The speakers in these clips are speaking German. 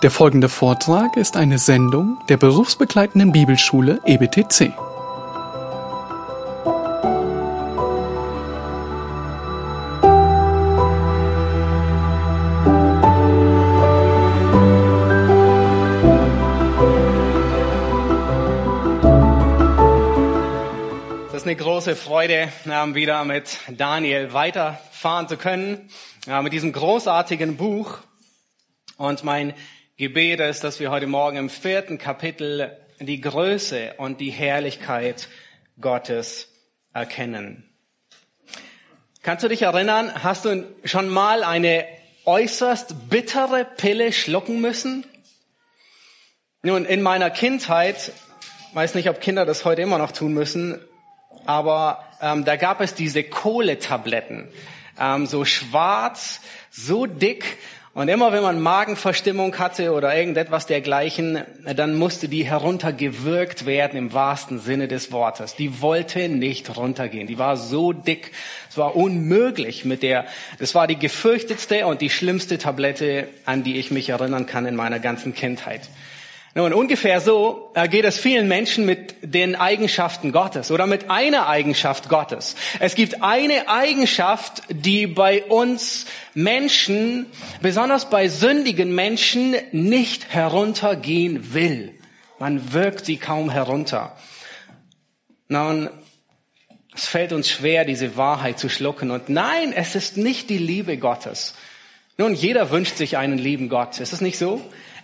Der folgende Vortrag ist eine Sendung der berufsbegleitenden Bibelschule EBTC. Es ist eine große Freude, ähm, wieder mit Daniel weiterfahren zu können, ja, mit diesem großartigen Buch. Und mein Gebet ist, dass wir heute Morgen im vierten Kapitel die Größe und die Herrlichkeit Gottes erkennen. Kannst du dich erinnern, hast du schon mal eine äußerst bittere Pille schlucken müssen? Nun, in meiner Kindheit, weiß nicht, ob Kinder das heute immer noch tun müssen, aber ähm, da gab es diese Kohletabletten, ähm, so schwarz, so dick. Und immer wenn man Magenverstimmung hatte oder irgendetwas dergleichen, dann musste die heruntergewirkt werden im wahrsten Sinne des Wortes. Die wollte nicht runtergehen. Die war so dick. Es war unmöglich mit der, das war die gefürchtetste und die schlimmste Tablette, an die ich mich erinnern kann in meiner ganzen Kindheit. Nun, ungefähr so äh, geht es vielen Menschen mit den Eigenschaften Gottes oder mit einer Eigenschaft Gottes. Es gibt eine Eigenschaft, die bei uns Menschen, besonders bei sündigen Menschen, nicht heruntergehen will. Man wirkt sie kaum herunter. Nun, es fällt uns schwer, diese Wahrheit zu schlucken. Und nein, es ist nicht die Liebe Gottes. Nun, jeder wünscht sich einen lieben Gott. Ist es nicht so?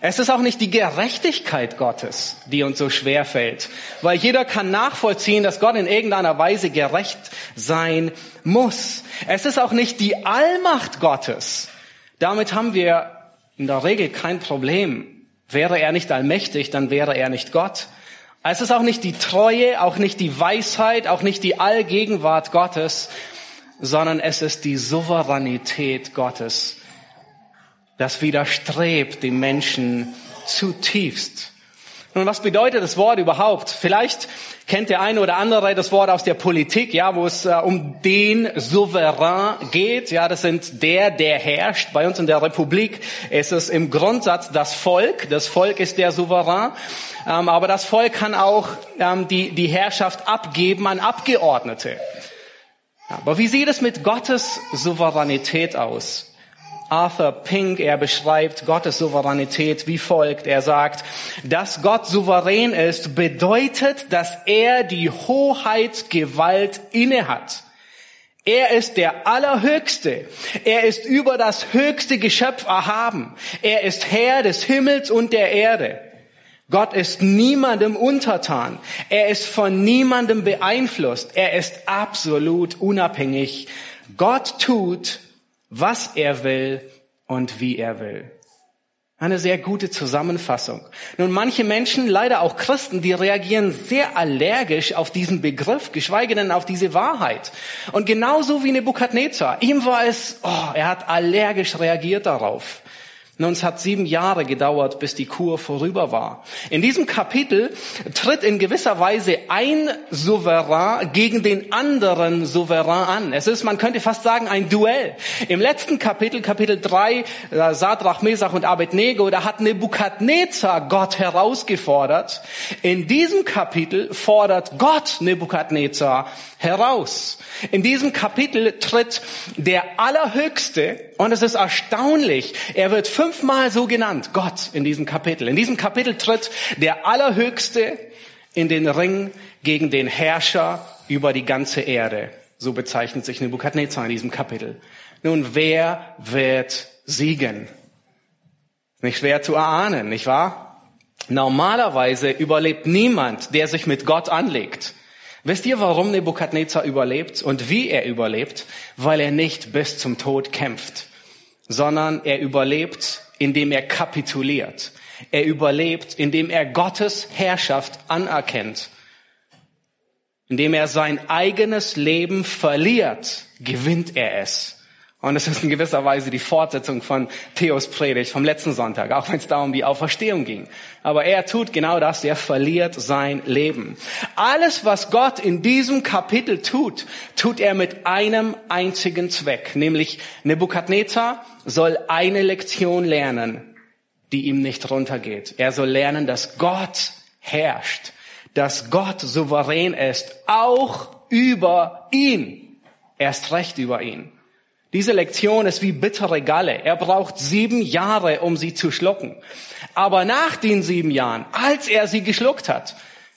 Es ist auch nicht die Gerechtigkeit Gottes, die uns so schwer fällt, weil jeder kann nachvollziehen, dass Gott in irgendeiner Weise gerecht sein muss. Es ist auch nicht die Allmacht Gottes. Damit haben wir in der Regel kein Problem. Wäre er nicht allmächtig, dann wäre er nicht Gott. Es ist auch nicht die Treue, auch nicht die Weisheit, auch nicht die Allgegenwart Gottes, sondern es ist die Souveränität Gottes, das widerstrebt dem Menschen zutiefst. Nun, was bedeutet das Wort überhaupt? Vielleicht kennt der eine oder andere das Wort aus der Politik, ja, wo es äh, um den Souverän geht. Ja, das sind der, der herrscht. Bei uns in der Republik ist es im Grundsatz das Volk. Das Volk ist der Souverän. Ähm, aber das Volk kann auch ähm, die, die Herrschaft abgeben an Abgeordnete. Aber wie sieht es mit Gottes Souveränität aus? Arthur Pink, er beschreibt Gottes Souveränität wie folgt. Er sagt, dass Gott souverän ist, bedeutet, dass er die Hoheitsgewalt innehat. Er ist der Allerhöchste. Er ist über das höchste Geschöpf erhaben. Er ist Herr des Himmels und der Erde. Gott ist niemandem untertan. Er ist von niemandem beeinflusst. Er ist absolut unabhängig. Gott tut, was er will und wie er will. Eine sehr gute Zusammenfassung. Nun, manche Menschen, leider auch Christen, die reagieren sehr allergisch auf diesen Begriff, geschweige denn auf diese Wahrheit. Und genauso wie Nebukadnezar. Ihm war es, oh, er hat allergisch reagiert darauf. Nun, es hat sieben Jahre gedauert, bis die Kur vorüber war. In diesem Kapitel tritt in gewisser Weise ein Souverän gegen den anderen Souverän an. Es ist, man könnte fast sagen, ein Duell. Im letzten Kapitel, Kapitel 3, äh, Sadrach, Mesach und Abednego, da hat Nebukadnezar Gott herausgefordert. In diesem Kapitel fordert Gott Nebukadnezar heraus. In diesem Kapitel tritt der Allerhöchste, und es ist erstaunlich, er wird fünfmal so genannt, Gott in diesem Kapitel. In diesem Kapitel tritt der Allerhöchste in den Ring gegen den Herrscher über die ganze Erde. So bezeichnet sich Nebukadnezar in diesem Kapitel. Nun, wer wird siegen? Nicht schwer zu erahnen, nicht wahr? Normalerweise überlebt niemand, der sich mit Gott anlegt. Wisst ihr, warum Nebukadnezar überlebt und wie er überlebt? Weil er nicht bis zum Tod kämpft, sondern er überlebt, indem er kapituliert. Er überlebt, indem er Gottes Herrschaft anerkennt. Indem er sein eigenes Leben verliert, gewinnt er es. Und es ist in gewisser Weise die Fortsetzung von Theos Predigt vom letzten Sonntag, auch wenn es da um die Auferstehung ging. Aber er tut genau das, er verliert sein Leben. Alles, was Gott in diesem Kapitel tut, tut er mit einem einzigen Zweck, nämlich Nebukadnezar soll eine Lektion lernen. die ihm nicht runtergeht. Er soll lernen, dass Gott herrscht, dass Gott souverän ist, auch über ihn. Erst recht über ihn. Diese Lektion ist wie bittere Galle. Er braucht sieben Jahre, um sie zu schlucken. Aber nach den sieben Jahren, als er sie geschluckt hat,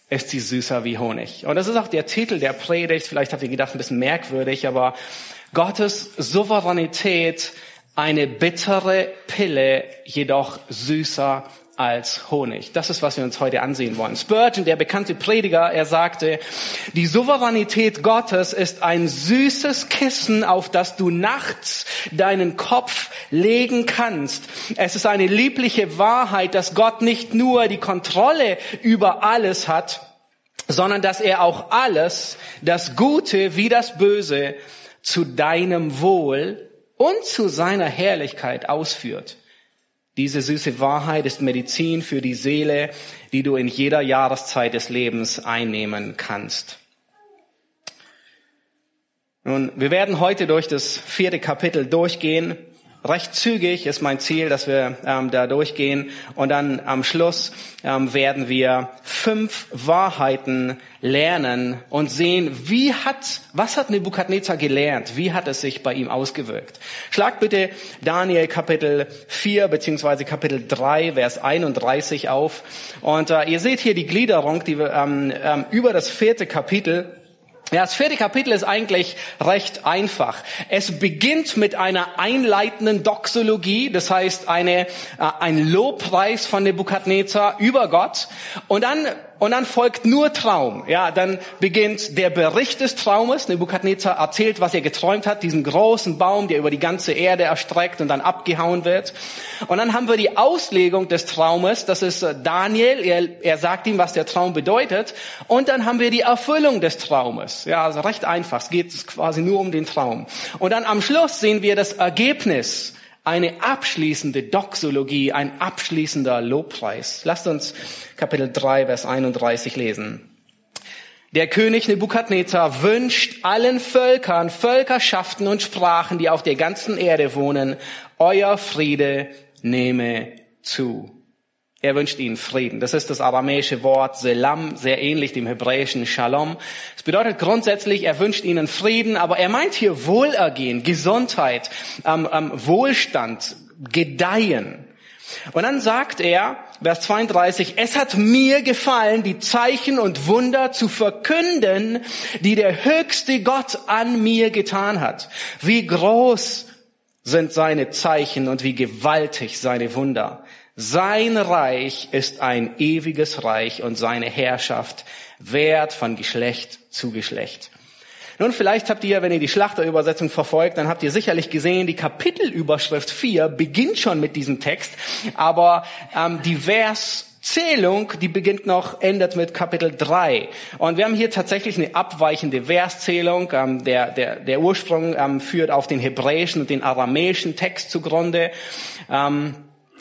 ist sie süßer wie Honig. Und das ist auch der Titel der Predigt. Vielleicht habt ihr gedacht, ein bisschen merkwürdig, aber Gottes Souveränität, eine bittere Pille, jedoch süßer als Honig. Das ist, was wir uns heute ansehen wollen. Spurgeon, der bekannte Prediger, er sagte, die Souveränität Gottes ist ein süßes Kissen, auf das du nachts deinen Kopf legen kannst. Es ist eine liebliche Wahrheit, dass Gott nicht nur die Kontrolle über alles hat, sondern dass er auch alles, das Gute wie das Böse, zu deinem Wohl und zu seiner Herrlichkeit ausführt. Diese süße Wahrheit ist Medizin für die Seele, die du in jeder Jahreszeit des Lebens einnehmen kannst. Nun, wir werden heute durch das vierte Kapitel durchgehen recht zügig ist mein Ziel, dass wir ähm, da durchgehen. Und dann am Schluss ähm, werden wir fünf Wahrheiten lernen und sehen, wie hat, was hat Nebukadnezar gelernt, wie hat es sich bei ihm ausgewirkt. Schlag bitte Daniel Kapitel 4 beziehungsweise Kapitel 3, Vers 31 auf. Und äh, ihr seht hier die Gliederung, die wir ähm, ähm, über das vierte Kapitel das vierte Kapitel ist eigentlich recht einfach. Es beginnt mit einer einleitenden Doxologie, das heißt eine, äh, ein Lobpreis von Nebukadnezar über Gott. Und dann und dann folgt nur Traum. Ja, dann beginnt der Bericht des Traumes. Nebukadnezar erzählt, was er geträumt hat, diesen großen Baum, der über die ganze Erde erstreckt und dann abgehauen wird. Und dann haben wir die Auslegung des Traumes. Das ist äh, Daniel. Er, er sagt ihm, was der Traum bedeutet. Und dann haben wir die Erfüllung des Traumes. Ja, also recht einfach. Es geht quasi nur um den Traum. Und dann am Schluss sehen wir das Ergebnis eine abschließende Doxologie, ein abschließender Lobpreis. Lasst uns Kapitel 3, Vers 31 lesen. Der König Nebukadnezar wünscht allen Völkern, Völkerschaften und Sprachen, die auf der ganzen Erde wohnen, euer Friede nehme zu. Er wünscht ihnen Frieden. Das ist das aramäische Wort Selam, sehr ähnlich dem hebräischen Shalom. Es bedeutet grundsätzlich, er wünscht ihnen Frieden, aber er meint hier Wohlergehen, Gesundheit, ähm, ähm, Wohlstand, Gedeihen. Und dann sagt er, Vers 32, es hat mir gefallen, die Zeichen und Wunder zu verkünden, die der höchste Gott an mir getan hat. Wie groß sind seine Zeichen und wie gewaltig seine Wunder. Sein Reich ist ein ewiges Reich und seine Herrschaft währt von Geschlecht zu Geschlecht. Nun, vielleicht habt ihr, wenn ihr die Schlachterübersetzung verfolgt, dann habt ihr sicherlich gesehen, die Kapitelüberschrift 4 beginnt schon mit diesem Text, aber ähm, die Verszählung, die beginnt noch, endet mit Kapitel 3. Und wir haben hier tatsächlich eine abweichende Verszählung. Ähm, der, der, der Ursprung ähm, führt auf den hebräischen und den aramäischen Text zugrunde. Ähm,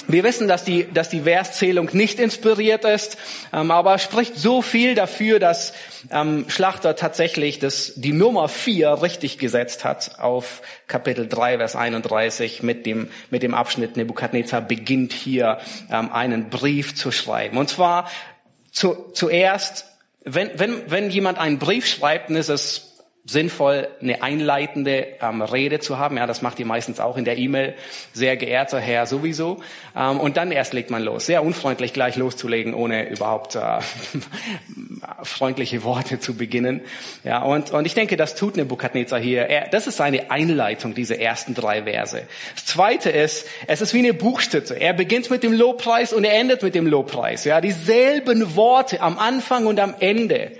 wir wissen, dass die, dass die Verszählung nicht inspiriert ist, ähm, aber spricht so viel dafür, dass ähm, Schlachter tatsächlich das, die Nummer 4 richtig gesetzt hat auf Kapitel 3, Vers 31 mit dem, mit dem Abschnitt Nebukadnezar beginnt hier ähm, einen Brief zu schreiben. Und zwar zu, zuerst, wenn, wenn, wenn jemand einen Brief schreibt, dann ist es sinnvoll, eine einleitende ähm, Rede zu haben. Ja, das macht ihr meistens auch in der E-Mail. Sehr geehrter Herr sowieso. Ähm, und dann erst legt man los. Sehr unfreundlich gleich loszulegen, ohne überhaupt äh, freundliche Worte zu beginnen. Ja, und, und ich denke, das tut Nebukadnezar hier. Er, das ist seine Einleitung, diese ersten drei Verse. Das zweite ist, es ist wie eine Buchstütze. Er beginnt mit dem Lobpreis und er endet mit dem Lobpreis. Ja, dieselben Worte am Anfang und am Ende.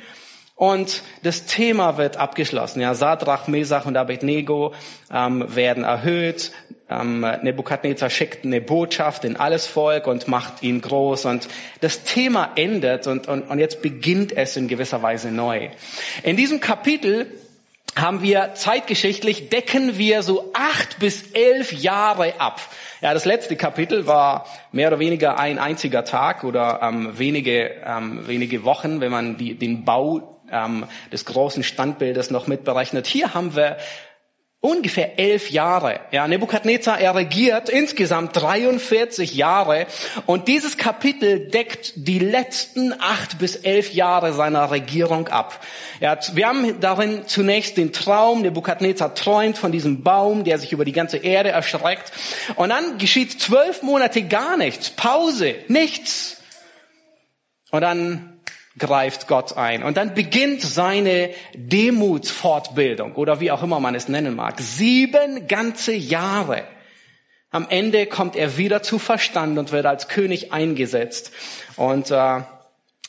Und das Thema wird abgeschlossen. Ja, Sadrach, Mesach und Abednego ähm, werden erhöht. Ähm, Nebukadnezar schickt eine Botschaft in alles Volk und macht ihn groß. Und das Thema endet und, und, und jetzt beginnt es in gewisser Weise neu. In diesem Kapitel haben wir zeitgeschichtlich, decken wir so acht bis elf Jahre ab. Ja, das letzte Kapitel war mehr oder weniger ein einziger Tag oder ähm, wenige, ähm, wenige Wochen, wenn man die, den Bau ähm, des großen Standbildes noch mitberechnet. Hier haben wir ungefähr elf Jahre. Ja, Nebukadnezar, er regiert insgesamt 43 Jahre und dieses Kapitel deckt die letzten acht bis elf Jahre seiner Regierung ab. Ja, wir haben darin zunächst den Traum, Nebukadnezar träumt von diesem Baum, der sich über die ganze Erde erschreckt und dann geschieht zwölf Monate gar nichts, Pause, nichts. Und dann greift Gott ein. Und dann beginnt seine Demutsfortbildung oder wie auch immer man es nennen mag. Sieben ganze Jahre. Am Ende kommt er wieder zu Verstand und wird als König eingesetzt. Und äh,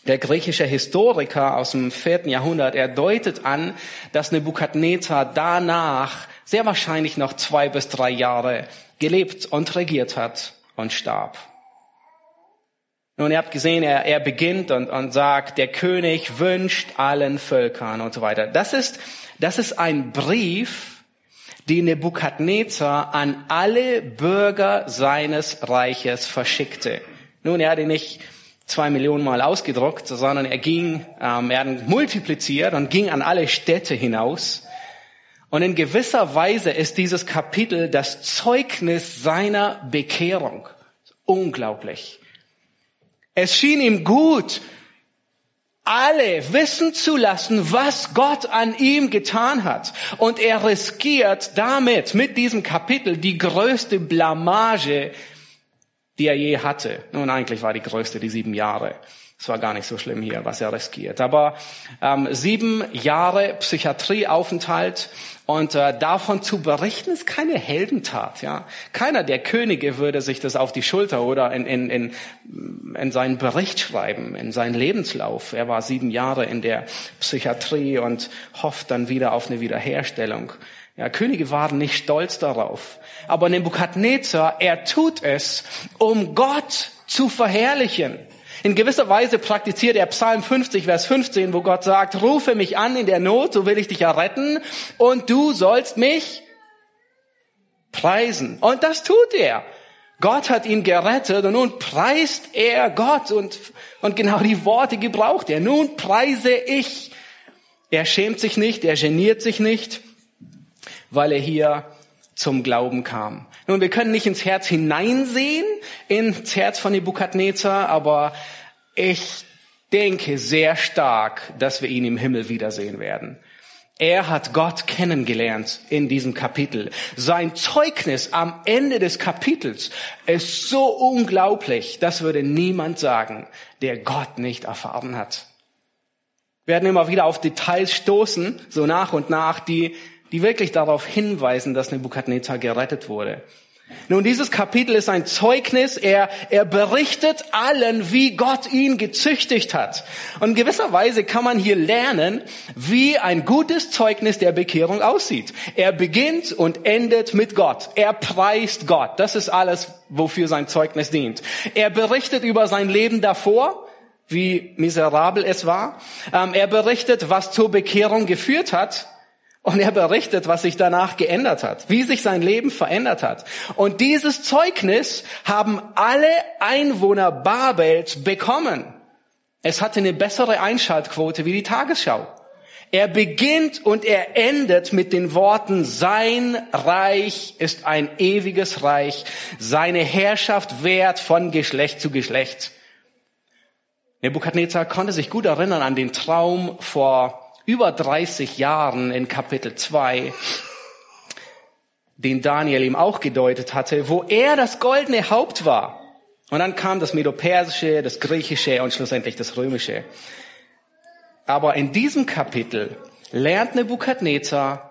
der griechische Historiker aus dem vierten Jahrhundert, er deutet an, dass Nebukadnezar danach sehr wahrscheinlich noch zwei bis drei Jahre gelebt und regiert hat und starb. Nun, ihr habt gesehen, er, er beginnt und, und sagt, der König wünscht allen Völkern und so weiter. Das ist, das ist ein Brief, den Nebukadnezar an alle Bürger seines Reiches verschickte. Nun, er hat ihn nicht zwei Millionen Mal ausgedruckt, sondern er ging, ähm, er hat multipliziert und ging an alle Städte hinaus. Und in gewisser Weise ist dieses Kapitel das Zeugnis seiner Bekehrung. Unglaublich. Es schien ihm gut, alle wissen zu lassen, was Gott an ihm getan hat. Und er riskiert damit, mit diesem Kapitel, die größte Blamage, die er je hatte. Nun, eigentlich war die größte die sieben Jahre. Es war gar nicht so schlimm hier, was er riskiert. Aber ähm, sieben Jahre Psychiatrieaufenthalt und äh, davon zu berichten ist keine Heldentat. Ja, keiner der Könige würde sich das auf die Schulter oder in, in, in, in seinen Bericht schreiben, in seinen Lebenslauf. Er war sieben Jahre in der Psychiatrie und hofft dann wieder auf eine Wiederherstellung. Ja, Könige waren nicht stolz darauf. Aber Nebukadnezar, er tut es, um Gott zu verherrlichen. In gewisser Weise praktiziert er Psalm 50, Vers 15, wo Gott sagt, rufe mich an in der Not, so will ich dich erretten und du sollst mich preisen. Und das tut er. Gott hat ihn gerettet und nun preist er Gott und, und genau die Worte gebraucht er. Nun preise ich. Er schämt sich nicht, er geniert sich nicht, weil er hier zum Glauben kam. Nun, wir können nicht ins Herz hineinsehen, ins Herz von Nebukadnezar, aber ich denke sehr stark, dass wir ihn im Himmel wiedersehen werden. Er hat Gott kennengelernt in diesem Kapitel. Sein Zeugnis am Ende des Kapitels ist so unglaublich, das würde niemand sagen, der Gott nicht erfahren hat. Wir werden immer wieder auf Details stoßen, so nach und nach, die die wirklich darauf hinweisen, dass Nebukadnezar gerettet wurde. Nun, dieses Kapitel ist ein Zeugnis. Er, er berichtet allen, wie Gott ihn gezüchtigt hat. Und in gewisser Weise kann man hier lernen, wie ein gutes Zeugnis der Bekehrung aussieht. Er beginnt und endet mit Gott. Er preist Gott. Das ist alles, wofür sein Zeugnis dient. Er berichtet über sein Leben davor, wie miserabel es war. Ähm, er berichtet, was zur Bekehrung geführt hat und er berichtet, was sich danach geändert hat, wie sich sein Leben verändert hat. Und dieses Zeugnis haben alle Einwohner Babels bekommen. Es hatte eine bessere Einschaltquote wie die Tagesschau. Er beginnt und er endet mit den Worten, sein Reich ist ein ewiges Reich, seine Herrschaft währt von Geschlecht zu Geschlecht. Nebukadnezar konnte sich gut erinnern an den Traum vor über 30 Jahren in Kapitel 2, den Daniel ihm auch gedeutet hatte, wo er das goldene Haupt war. Und dann kam das Medopersische, das Griechische und schlussendlich das Römische. Aber in diesem Kapitel lernt Nebukadnezar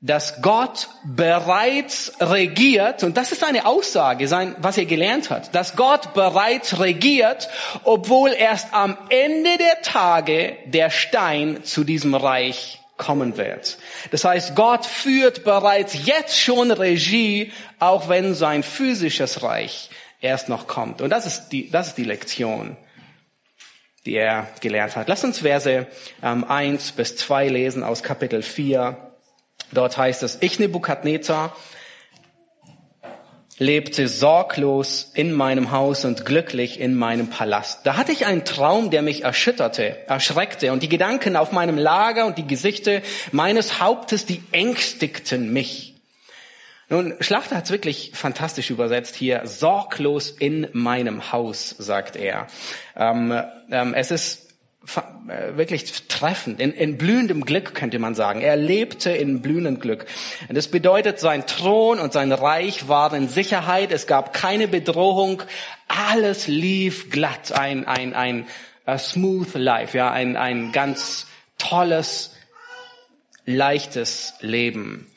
dass Gott bereits regiert, und das ist eine Aussage, sein, was er gelernt hat, dass Gott bereits regiert, obwohl erst am Ende der Tage der Stein zu diesem Reich kommen wird. Das heißt, Gott führt bereits jetzt schon Regie, auch wenn sein physisches Reich erst noch kommt. Und das ist die, das ist die Lektion, die er gelernt hat. Lass uns Verse ähm, 1 bis 2 lesen aus Kapitel 4 Dort heißt es, ich Nebukadnezar lebte sorglos in meinem Haus und glücklich in meinem Palast. Da hatte ich einen Traum, der mich erschütterte, erschreckte und die Gedanken auf meinem Lager und die Gesichter meines Hauptes, die ängstigten mich. Nun, Schlachter hat es wirklich fantastisch übersetzt hier. Sorglos in meinem Haus, sagt er. Ähm, ähm, es ist wirklich treffend, in, in blühendem Glück könnte man sagen. Er lebte in blühendem Glück. Und das bedeutet, sein Thron und sein Reich waren in Sicherheit, es gab keine Bedrohung, alles lief glatt, ein, ein, ein smooth life, ja, ein, ein ganz tolles, leichtes Leben.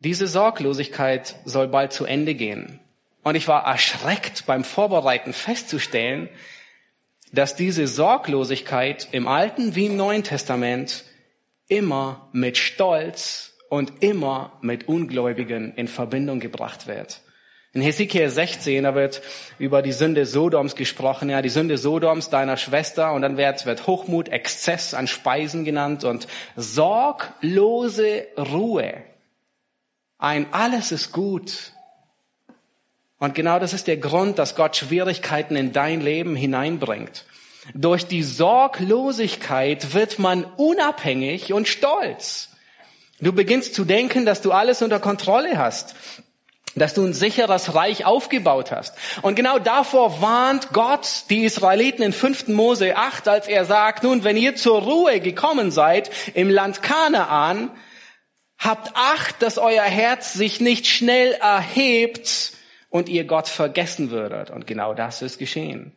Diese Sorglosigkeit soll bald zu Ende gehen. Und ich war erschreckt beim Vorbereiten festzustellen, dass diese Sorglosigkeit im Alten wie im Neuen Testament immer mit Stolz und immer mit Ungläubigen in Verbindung gebracht wird. In Hesekiel 16, da wird über die Sünde Sodoms gesprochen, ja, die Sünde Sodoms, deiner Schwester, und dann wird, wird Hochmut, Exzess an Speisen genannt und sorglose Ruhe. Ein alles ist gut. Und genau das ist der Grund, dass Gott Schwierigkeiten in dein Leben hineinbringt. Durch die Sorglosigkeit wird man unabhängig und stolz. Du beginnst zu denken, dass du alles unter Kontrolle hast, dass du ein sicheres Reich aufgebaut hast. Und genau davor warnt Gott die Israeliten in 5. Mose 8, als er sagt, nun, wenn ihr zur Ruhe gekommen seid im Land Kanaan, habt Acht, dass euer Herz sich nicht schnell erhebt und ihr Gott vergessen würdet. Und genau das ist geschehen.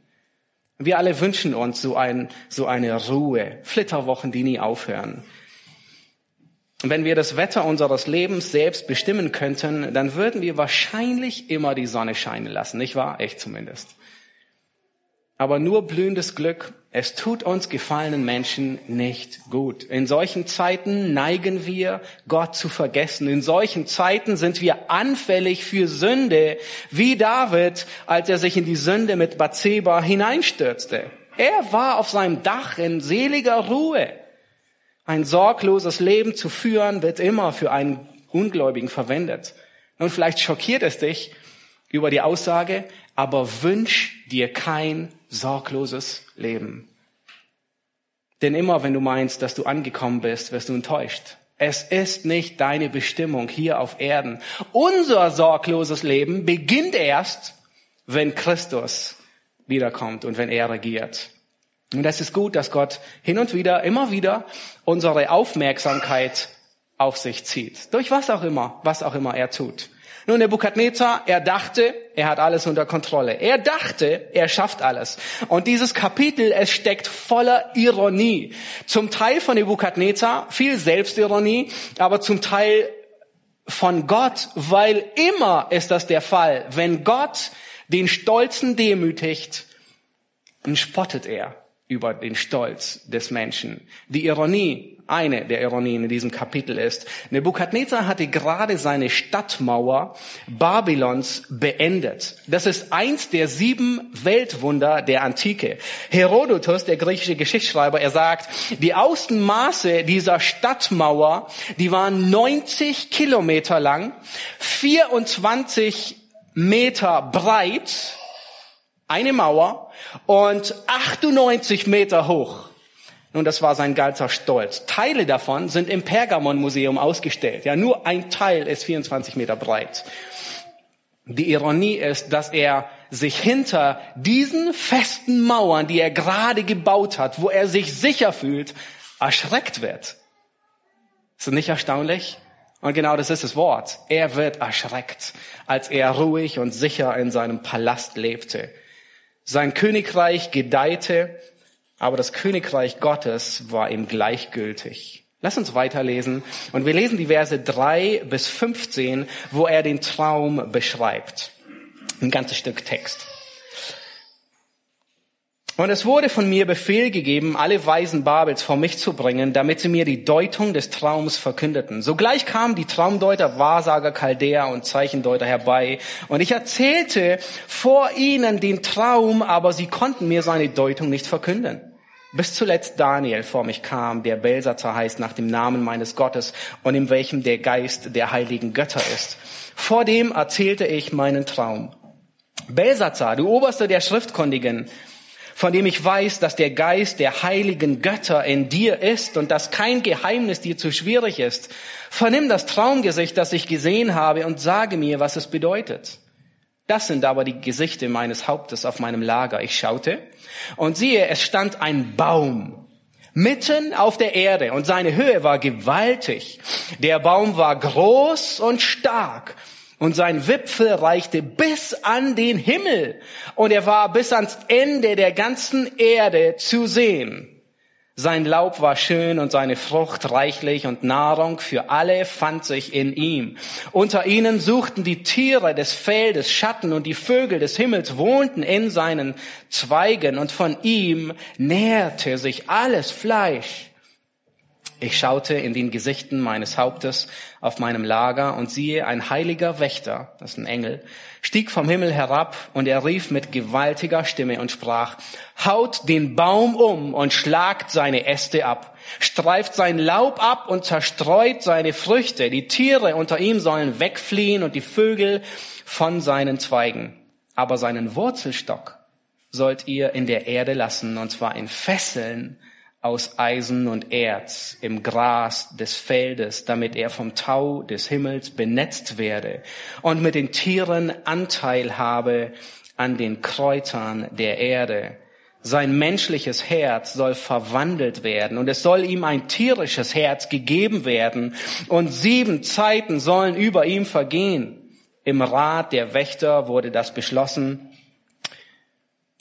Wir alle wünschen uns so, ein, so eine Ruhe, Flitterwochen, die nie aufhören. Wenn wir das Wetter unseres Lebens selbst bestimmen könnten, dann würden wir wahrscheinlich immer die Sonne scheinen lassen, nicht wahr? Echt zumindest aber nur blühendes Glück. Es tut uns gefallenen Menschen nicht gut. In solchen Zeiten neigen wir, Gott zu vergessen. In solchen Zeiten sind wir anfällig für Sünde, wie David, als er sich in die Sünde mit Bathseba hineinstürzte. Er war auf seinem Dach in seliger Ruhe. Ein sorgloses Leben zu führen, wird immer für einen Ungläubigen verwendet. Und vielleicht schockiert es dich über die Aussage, aber wünsch dir kein sorgloses Leben. Denn immer wenn du meinst, dass du angekommen bist, wirst du enttäuscht. Es ist nicht deine Bestimmung hier auf Erden. Unser sorgloses Leben beginnt erst, wenn Christus wiederkommt und wenn er regiert. Und das ist gut, dass Gott hin und wieder, immer wieder unsere Aufmerksamkeit auf sich zieht. Durch was auch immer, was auch immer er tut. Nun, Nebukadnezar, er dachte, er hat alles unter Kontrolle. Er dachte, er schafft alles. Und dieses Kapitel, es steckt voller Ironie. Zum Teil von Nebukadnezar, viel Selbstironie, aber zum Teil von Gott, weil immer ist das der Fall. Wenn Gott den Stolzen demütigt, dann spottet er über den Stolz des Menschen. Die Ironie, eine der Ironien in diesem Kapitel ist, Nebukadnezar hatte gerade seine Stadtmauer Babylons beendet. Das ist eins der sieben Weltwunder der Antike. Herodotus, der griechische Geschichtsschreiber, er sagt, die Außenmaße dieser Stadtmauer, die waren 90 Kilometer lang, 24 Meter breit, eine Mauer und 98 Meter hoch. Nun, das war sein ganzer Stolz. Teile davon sind im Pergamon-Museum ausgestellt. Ja, nur ein Teil ist 24 Meter breit. Die Ironie ist, dass er sich hinter diesen festen Mauern, die er gerade gebaut hat, wo er sich sicher fühlt, erschreckt wird. Ist das nicht erstaunlich? Und genau das ist das Wort. Er wird erschreckt, als er ruhig und sicher in seinem Palast lebte. Sein Königreich gedeihte, aber das Königreich Gottes war ihm gleichgültig. Lass uns weiterlesen. Und wir lesen die Verse drei bis 15, wo er den Traum beschreibt. Ein ganzes Stück Text. Und es wurde von mir Befehl gegeben, alle Weisen Babels vor mich zu bringen, damit sie mir die Deutung des Traums verkündeten. Sogleich kamen die Traumdeuter, Wahrsager, Chaldäer und Zeichendeuter herbei. Und ich erzählte vor ihnen den Traum, aber sie konnten mir seine Deutung nicht verkünden. Bis zuletzt Daniel vor mich kam, der Belsatzer heißt nach dem Namen meines Gottes und in welchem der Geist der heiligen Götter ist. Vor dem erzählte ich meinen Traum. Belsatzer, du Oberste der Schriftkundigen, von dem ich weiß, dass der Geist der heiligen Götter in dir ist und dass kein Geheimnis dir zu schwierig ist. Vernimm das Traumgesicht, das ich gesehen habe und sage mir, was es bedeutet. Das sind aber die Gesichter meines Hauptes auf meinem Lager. Ich schaute und siehe, es stand ein Baum mitten auf der Erde und seine Höhe war gewaltig. Der Baum war groß und stark und sein Wipfel reichte bis an den Himmel und er war bis ans Ende der ganzen Erde zu sehen. Sein Laub war schön und seine Frucht reichlich und Nahrung für alle fand sich in ihm. Unter ihnen suchten die Tiere des Feldes Schatten und die Vögel des Himmels wohnten in seinen Zweigen und von ihm nährte sich alles Fleisch. Ich schaute in den Gesichten meines Hauptes auf meinem Lager und siehe, ein heiliger Wächter, das ist ein Engel, stieg vom Himmel herab und er rief mit gewaltiger Stimme und sprach, haut den Baum um und schlagt seine Äste ab, streift sein Laub ab und zerstreut seine Früchte, die Tiere unter ihm sollen wegfliehen und die Vögel von seinen Zweigen. Aber seinen Wurzelstock sollt ihr in der Erde lassen, und zwar in Fesseln aus Eisen und Erz im Gras des Feldes, damit er vom Tau des Himmels benetzt werde und mit den Tieren Anteil habe an den Kräutern der Erde. Sein menschliches Herz soll verwandelt werden und es soll ihm ein tierisches Herz gegeben werden und sieben Zeiten sollen über ihm vergehen. Im Rat der Wächter wurde das beschlossen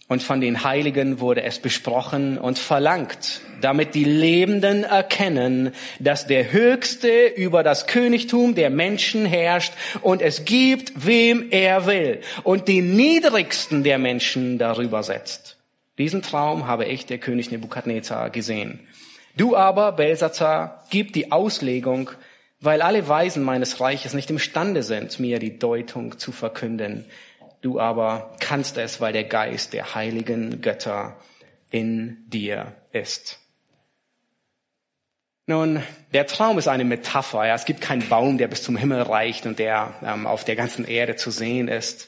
und von den Heiligen wurde es besprochen und verlangt, damit die Lebenden erkennen, dass der Höchste über das Königtum der Menschen herrscht und es gibt, wem er will und den Niedrigsten der Menschen darüber setzt. Diesen Traum habe ich, der König Nebukadnezar, gesehen. Du aber, Belsazar, gib die Auslegung, weil alle Weisen meines Reiches nicht imstande sind, mir die Deutung zu verkünden. Du aber kannst es, weil der Geist der heiligen Götter in dir ist. Nun, der Traum ist eine Metapher. Ja. Es gibt keinen Baum, der bis zum Himmel reicht und der ähm, auf der ganzen Erde zu sehen ist.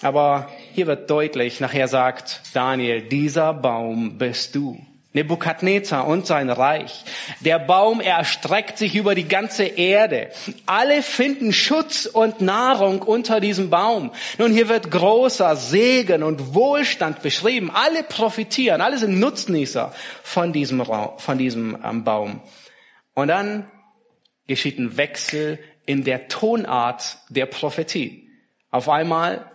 Aber hier wird deutlich, nachher sagt Daniel, dieser Baum bist du. Nebukadnezar und sein Reich. Der Baum erstreckt sich über die ganze Erde. Alle finden Schutz und Nahrung unter diesem Baum. Nun, hier wird großer Segen und Wohlstand beschrieben. Alle profitieren, alle sind Nutznießer von diesem, Raum, von diesem ähm, Baum. Und dann geschieht ein Wechsel in der Tonart der Prophetie. Auf einmal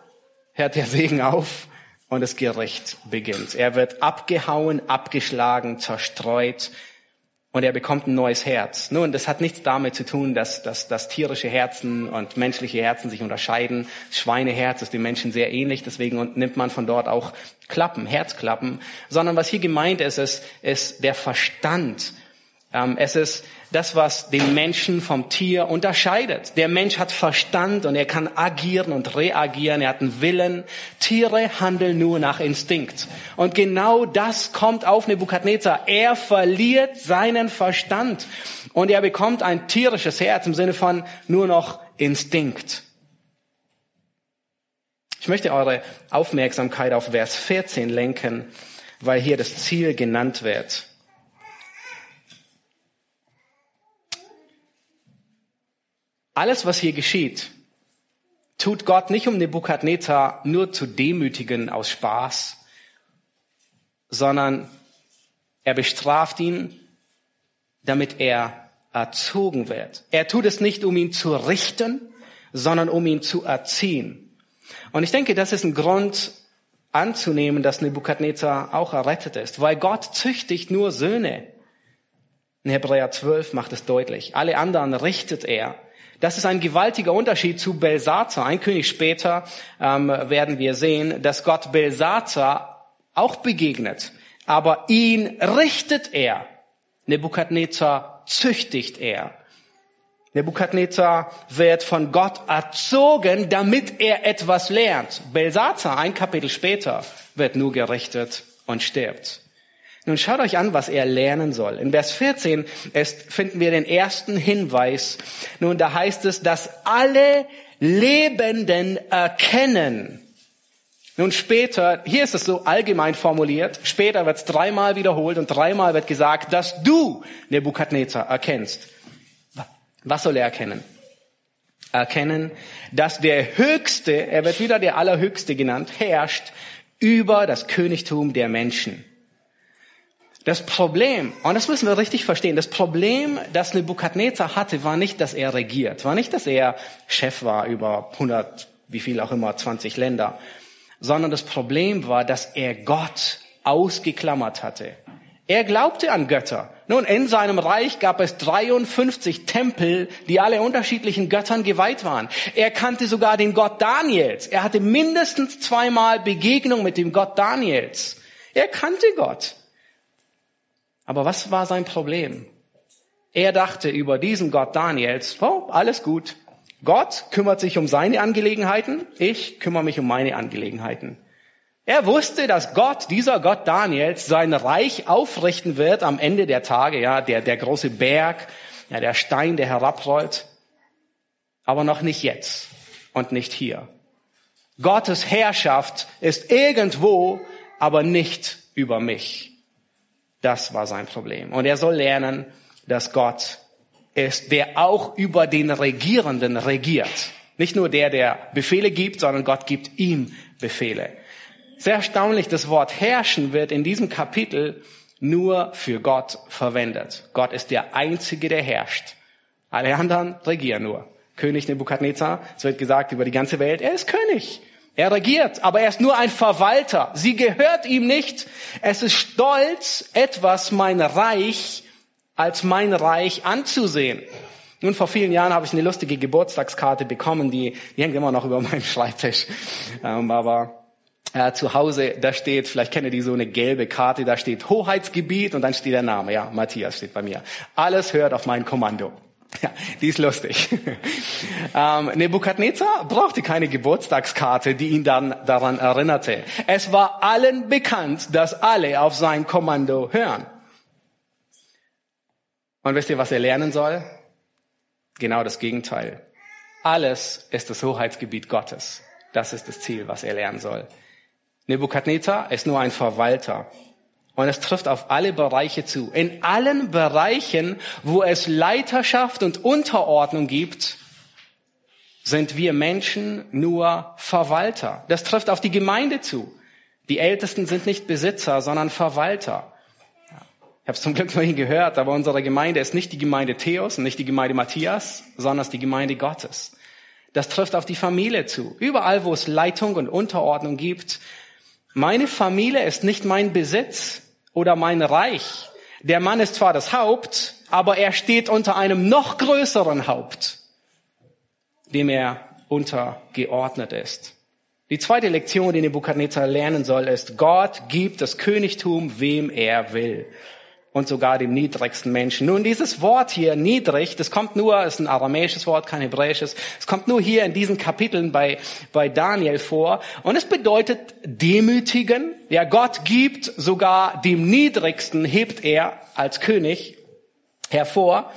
hört der Segen auf und das Gericht beginnt. Er wird abgehauen, abgeschlagen, zerstreut und er bekommt ein neues Herz. Nun, das hat nichts damit zu tun, dass, dass, dass tierische Herzen und menschliche Herzen sich unterscheiden. Schweineherz ist dem Menschen sehr ähnlich, deswegen nimmt man von dort auch Klappen, Herzklappen. Sondern was hier gemeint ist, ist, ist der Verstand. Ähm, es ist das, was den Menschen vom Tier unterscheidet. Der Mensch hat Verstand und er kann agieren und reagieren. Er hat einen Willen. Tiere handeln nur nach Instinkt. Und genau das kommt auf Nebukadnezar. Er verliert seinen Verstand und er bekommt ein tierisches Herz im Sinne von nur noch Instinkt. Ich möchte eure Aufmerksamkeit auf Vers 14 lenken, weil hier das Ziel genannt wird. Alles, was hier geschieht, tut Gott nicht, um Nebukadnezar nur zu demütigen aus Spaß, sondern er bestraft ihn, damit er erzogen wird. Er tut es nicht, um ihn zu richten, sondern um ihn zu erziehen. Und ich denke, das ist ein Grund anzunehmen, dass Nebukadnezar auch errettet ist, weil Gott züchtigt nur Söhne. In Hebräer 12 macht es deutlich. Alle anderen richtet er. Das ist ein gewaltiger Unterschied zu Belsazar. Ein König später ähm, werden wir sehen, dass Gott Belsazar auch begegnet. Aber ihn richtet er. Nebukadnezar züchtigt er. Nebukadnezar wird von Gott erzogen, damit er etwas lernt. Belsazar, ein Kapitel später, wird nur gerichtet und stirbt. Nun schaut euch an, was er lernen soll. In Vers 14 ist, finden wir den ersten Hinweis. Nun, da heißt es, dass alle Lebenden erkennen. Nun später, hier ist es so allgemein formuliert, später wird es dreimal wiederholt und dreimal wird gesagt, dass du Nebukadnezar erkennst. Was soll er erkennen? Erkennen, dass der Höchste, er wird wieder der Allerhöchste genannt, herrscht über das Königtum der Menschen. Das Problem, und das müssen wir richtig verstehen, das Problem, das Nebukadnezar hatte, war nicht, dass er regiert, war nicht, dass er Chef war über 100, wie viel auch immer, 20 Länder, sondern das Problem war, dass er Gott ausgeklammert hatte. Er glaubte an Götter. Nun, in seinem Reich gab es 53 Tempel, die alle unterschiedlichen Göttern geweiht waren. Er kannte sogar den Gott Daniels. Er hatte mindestens zweimal Begegnung mit dem Gott Daniels. Er kannte Gott. Aber was war sein Problem? Er dachte über diesen Gott Daniels, oh, alles gut. Gott kümmert sich um seine Angelegenheiten, ich kümmere mich um meine Angelegenheiten. Er wusste, dass Gott, dieser Gott Daniels, sein Reich aufrichten wird am Ende der Tage, ja, der, der große Berg, ja, der Stein, der herabrollt. Aber noch nicht jetzt und nicht hier. Gottes Herrschaft ist irgendwo, aber nicht über mich. Das war sein Problem. Und er soll lernen, dass Gott ist, der auch über den Regierenden regiert. Nicht nur der, der Befehle gibt, sondern Gott gibt ihm Befehle. Sehr erstaunlich, das Wort herrschen wird in diesem Kapitel nur für Gott verwendet. Gott ist der Einzige, der herrscht. Alle anderen regieren nur. König Nebukadnezar, es wird gesagt über die ganze Welt, er ist König. Er regiert, aber er ist nur ein Verwalter. Sie gehört ihm nicht. Es ist stolz, etwas mein Reich als mein Reich anzusehen. Nun, vor vielen Jahren habe ich eine lustige Geburtstagskarte bekommen, die, die hängt immer noch über meinem Schreibtisch. Ähm, aber äh, zu Hause, da steht, vielleicht kennt ihr die so eine gelbe Karte, da steht Hoheitsgebiet und dann steht der Name. Ja, Matthias steht bei mir. Alles hört auf mein Kommando. Ja, die ist lustig. ähm, Nebukadnezar brauchte keine Geburtstagskarte, die ihn dann daran erinnerte. Es war allen bekannt, dass alle auf sein Kommando hören. Und wisst ihr, was er lernen soll? Genau das Gegenteil. Alles ist das Hoheitsgebiet Gottes. Das ist das Ziel, was er lernen soll. Nebukadnezar ist nur ein Verwalter. Und es trifft auf alle Bereiche zu. In allen Bereichen, wo es Leiterschaft und Unterordnung gibt, sind wir Menschen nur Verwalter. Das trifft auf die Gemeinde zu. Die Ältesten sind nicht Besitzer, sondern Verwalter. Ich habe es zum Glück noch nie gehört, aber unsere Gemeinde ist nicht die Gemeinde Theos und nicht die Gemeinde Matthias, sondern es ist die Gemeinde Gottes. Das trifft auf die Familie zu. Überall, wo es Leitung und Unterordnung gibt. Meine Familie ist nicht mein Besitz, oder mein Reich. Der Mann ist zwar das Haupt, aber er steht unter einem noch größeren Haupt, dem er untergeordnet ist. Die zweite Lektion, die Nebukadnezar lernen soll, ist, Gott gibt das Königtum, wem er will und sogar dem niedrigsten Menschen. Nun, dieses Wort hier, niedrig, das kommt nur, ist ein aramäisches Wort, kein hebräisches, es kommt nur hier in diesen Kapiteln bei, bei Daniel vor und es bedeutet demütigen. Ja, Gott gibt sogar dem niedrigsten, hebt er als König hervor.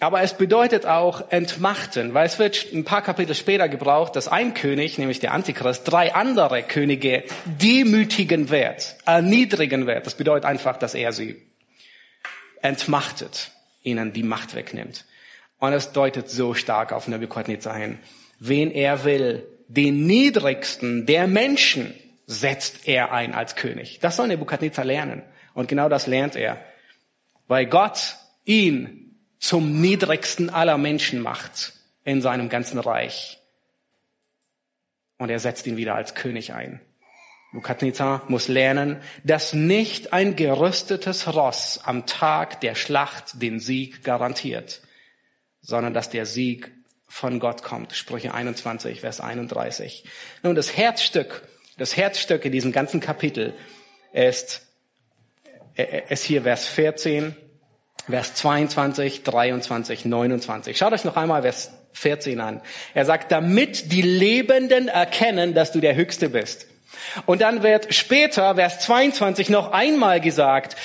Aber es bedeutet auch entmachten, weil es wird ein paar Kapitel später gebraucht, dass ein König, nämlich der Antichrist, drei andere Könige demütigen wird, erniedrigen wird. Das bedeutet einfach, dass er sie entmachtet, ihnen die Macht wegnimmt. Und es deutet so stark auf Nebuchadnezzar hin. Wen er will, den niedrigsten der Menschen setzt er ein als König. Das soll Nebuchadnezzar lernen. Und genau das lernt er. Weil Gott ihn zum niedrigsten aller Menschen macht in seinem ganzen Reich. Und er setzt ihn wieder als König ein. Nebukadnezar muss lernen, dass nicht ein gerüstetes Ross am Tag der Schlacht den Sieg garantiert, sondern dass der Sieg von Gott kommt. Sprüche 21, Vers 31. Nun, das Herzstück, das Herzstück in diesem ganzen Kapitel ist, ist hier Vers 14 Vers 22, 23, 29. Schaut euch noch einmal Vers 14 an. Er sagt, damit die Lebenden erkennen, dass du der Höchste bist. Und dann wird später, Vers 22, noch einmal gesagt,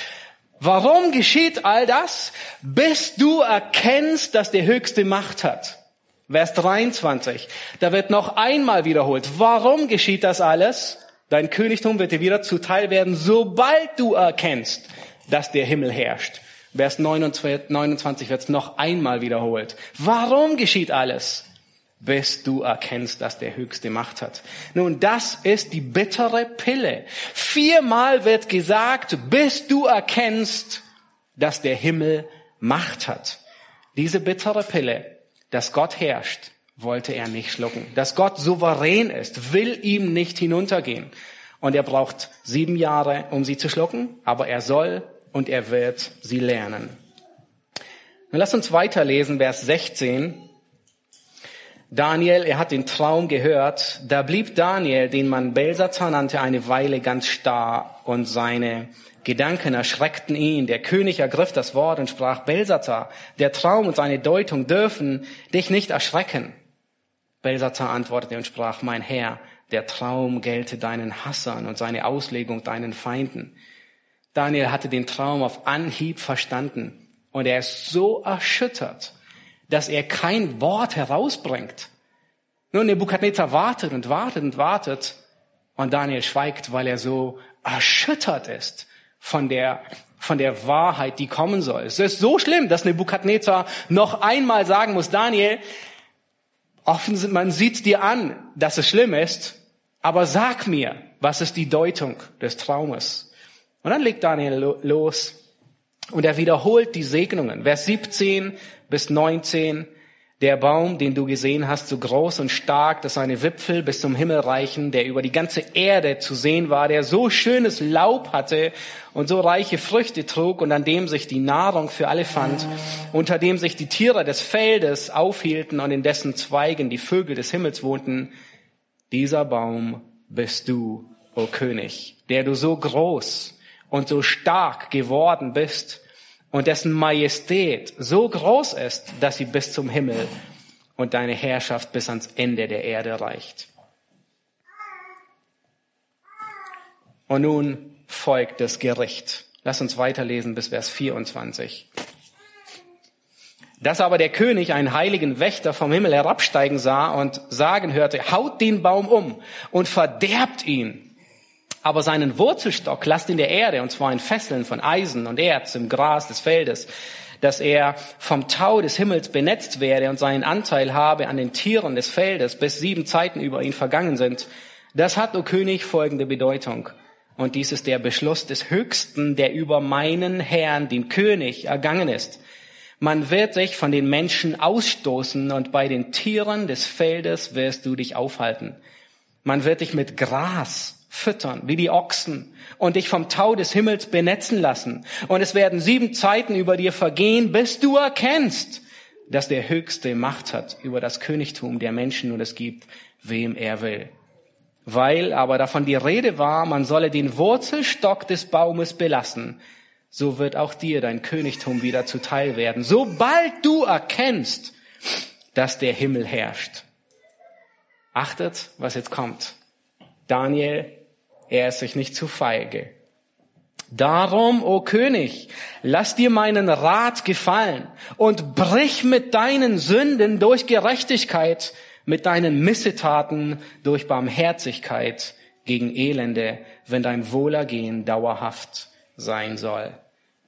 warum geschieht all das? Bis du erkennst, dass der Höchste Macht hat. Vers 23, da wird noch einmal wiederholt, warum geschieht das alles? Dein Königtum wird dir wieder zuteil werden, sobald du erkennst, dass der Himmel herrscht. Vers 29 wird es noch einmal wiederholt. Warum geschieht alles? bis du erkennst, dass der Höchste Macht hat. Nun, das ist die bittere Pille. Viermal wird gesagt, bis du erkennst, dass der Himmel Macht hat. Diese bittere Pille, dass Gott herrscht, wollte er nicht schlucken. Dass Gott souverän ist, will ihm nicht hinuntergehen. Und er braucht sieben Jahre, um sie zu schlucken, aber er soll und er wird sie lernen. Nun lass uns weiterlesen, Vers 16. Daniel, er hat den Traum gehört. Da blieb Daniel, den man Belsazar nannte, eine Weile ganz starr und seine Gedanken erschreckten ihn. Der König ergriff das Wort und sprach, Belsazar, der Traum und seine Deutung dürfen dich nicht erschrecken. Belsazar antwortete und sprach, mein Herr, der Traum gelte deinen Hassern und seine Auslegung deinen Feinden. Daniel hatte den Traum auf Anhieb verstanden und er ist so erschüttert dass er kein Wort herausbringt. Nun, Nebukadnezar wartet und wartet und wartet und Daniel schweigt, weil er so erschüttert ist von der, von der Wahrheit, die kommen soll. Es ist so schlimm, dass Nebukadnezar noch einmal sagen muss, Daniel, offen, man sieht dir an, dass es schlimm ist, aber sag mir, was ist die Deutung des Traumes? Und dann legt Daniel los und er wiederholt die Segnungen. Vers 17 bis 19. Der Baum, den du gesehen hast, so groß und stark, dass seine Wipfel bis zum Himmel reichen, der über die ganze Erde zu sehen war, der so schönes Laub hatte und so reiche Früchte trug und an dem sich die Nahrung für alle fand, unter dem sich die Tiere des Feldes aufhielten und in dessen Zweigen die Vögel des Himmels wohnten. Dieser Baum bist du, o oh König, der du so groß und so stark geworden bist, und dessen Majestät so groß ist, dass sie bis zum Himmel und deine Herrschaft bis ans Ende der Erde reicht. Und nun folgt das Gericht. Lass uns weiterlesen bis Vers 24. Dass aber der König einen heiligen Wächter vom Himmel herabsteigen sah und sagen hörte, haut den Baum um und verderbt ihn aber seinen Wurzelstock lasst in der Erde, und zwar in Fesseln von Eisen und Erz im Gras des Feldes, dass er vom Tau des Himmels benetzt werde und seinen Anteil habe an den Tieren des Feldes, bis sieben Zeiten über ihn vergangen sind. Das hat, o König, folgende Bedeutung. Und dies ist der Beschluss des Höchsten, der über meinen Herrn, den König, ergangen ist. Man wird sich von den Menschen ausstoßen und bei den Tieren des Feldes wirst du dich aufhalten. Man wird dich mit Gras füttern, wie die Ochsen, und dich vom Tau des Himmels benetzen lassen. Und es werden sieben Zeiten über dir vergehen, bis du erkennst, dass der Höchste Macht hat über das Königtum der Menschen und es gibt, wem er will. Weil aber davon die Rede war, man solle den Wurzelstock des Baumes belassen, so wird auch dir dein Königtum wieder zuteil werden, sobald du erkennst, dass der Himmel herrscht. Achtet, was jetzt kommt. Daniel er ist sich nicht zu feige. Darum, o König, lass dir meinen Rat gefallen und brich mit deinen Sünden durch Gerechtigkeit, mit deinen Missetaten durch Barmherzigkeit gegen Elende, wenn dein Wohlergehen dauerhaft sein soll.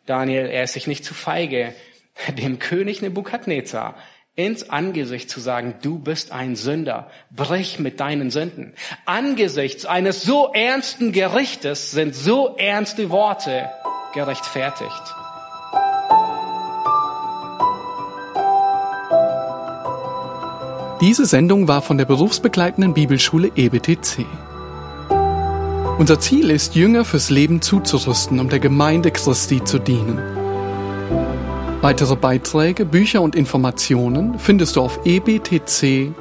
Daniel, er ist sich nicht zu feige, dem König Nebukadnezar ins Angesicht zu sagen, du bist ein Sünder, brich mit deinen Sünden. Angesichts eines so ernsten Gerichtes sind so ernste Worte gerechtfertigt. Diese Sendung war von der berufsbegleitenden Bibelschule EBTC. Unser Ziel ist, Jünger fürs Leben zuzurüsten, um der Gemeinde Christi zu dienen. Weitere Beiträge, Bücher und Informationen findest du auf ebtc.org.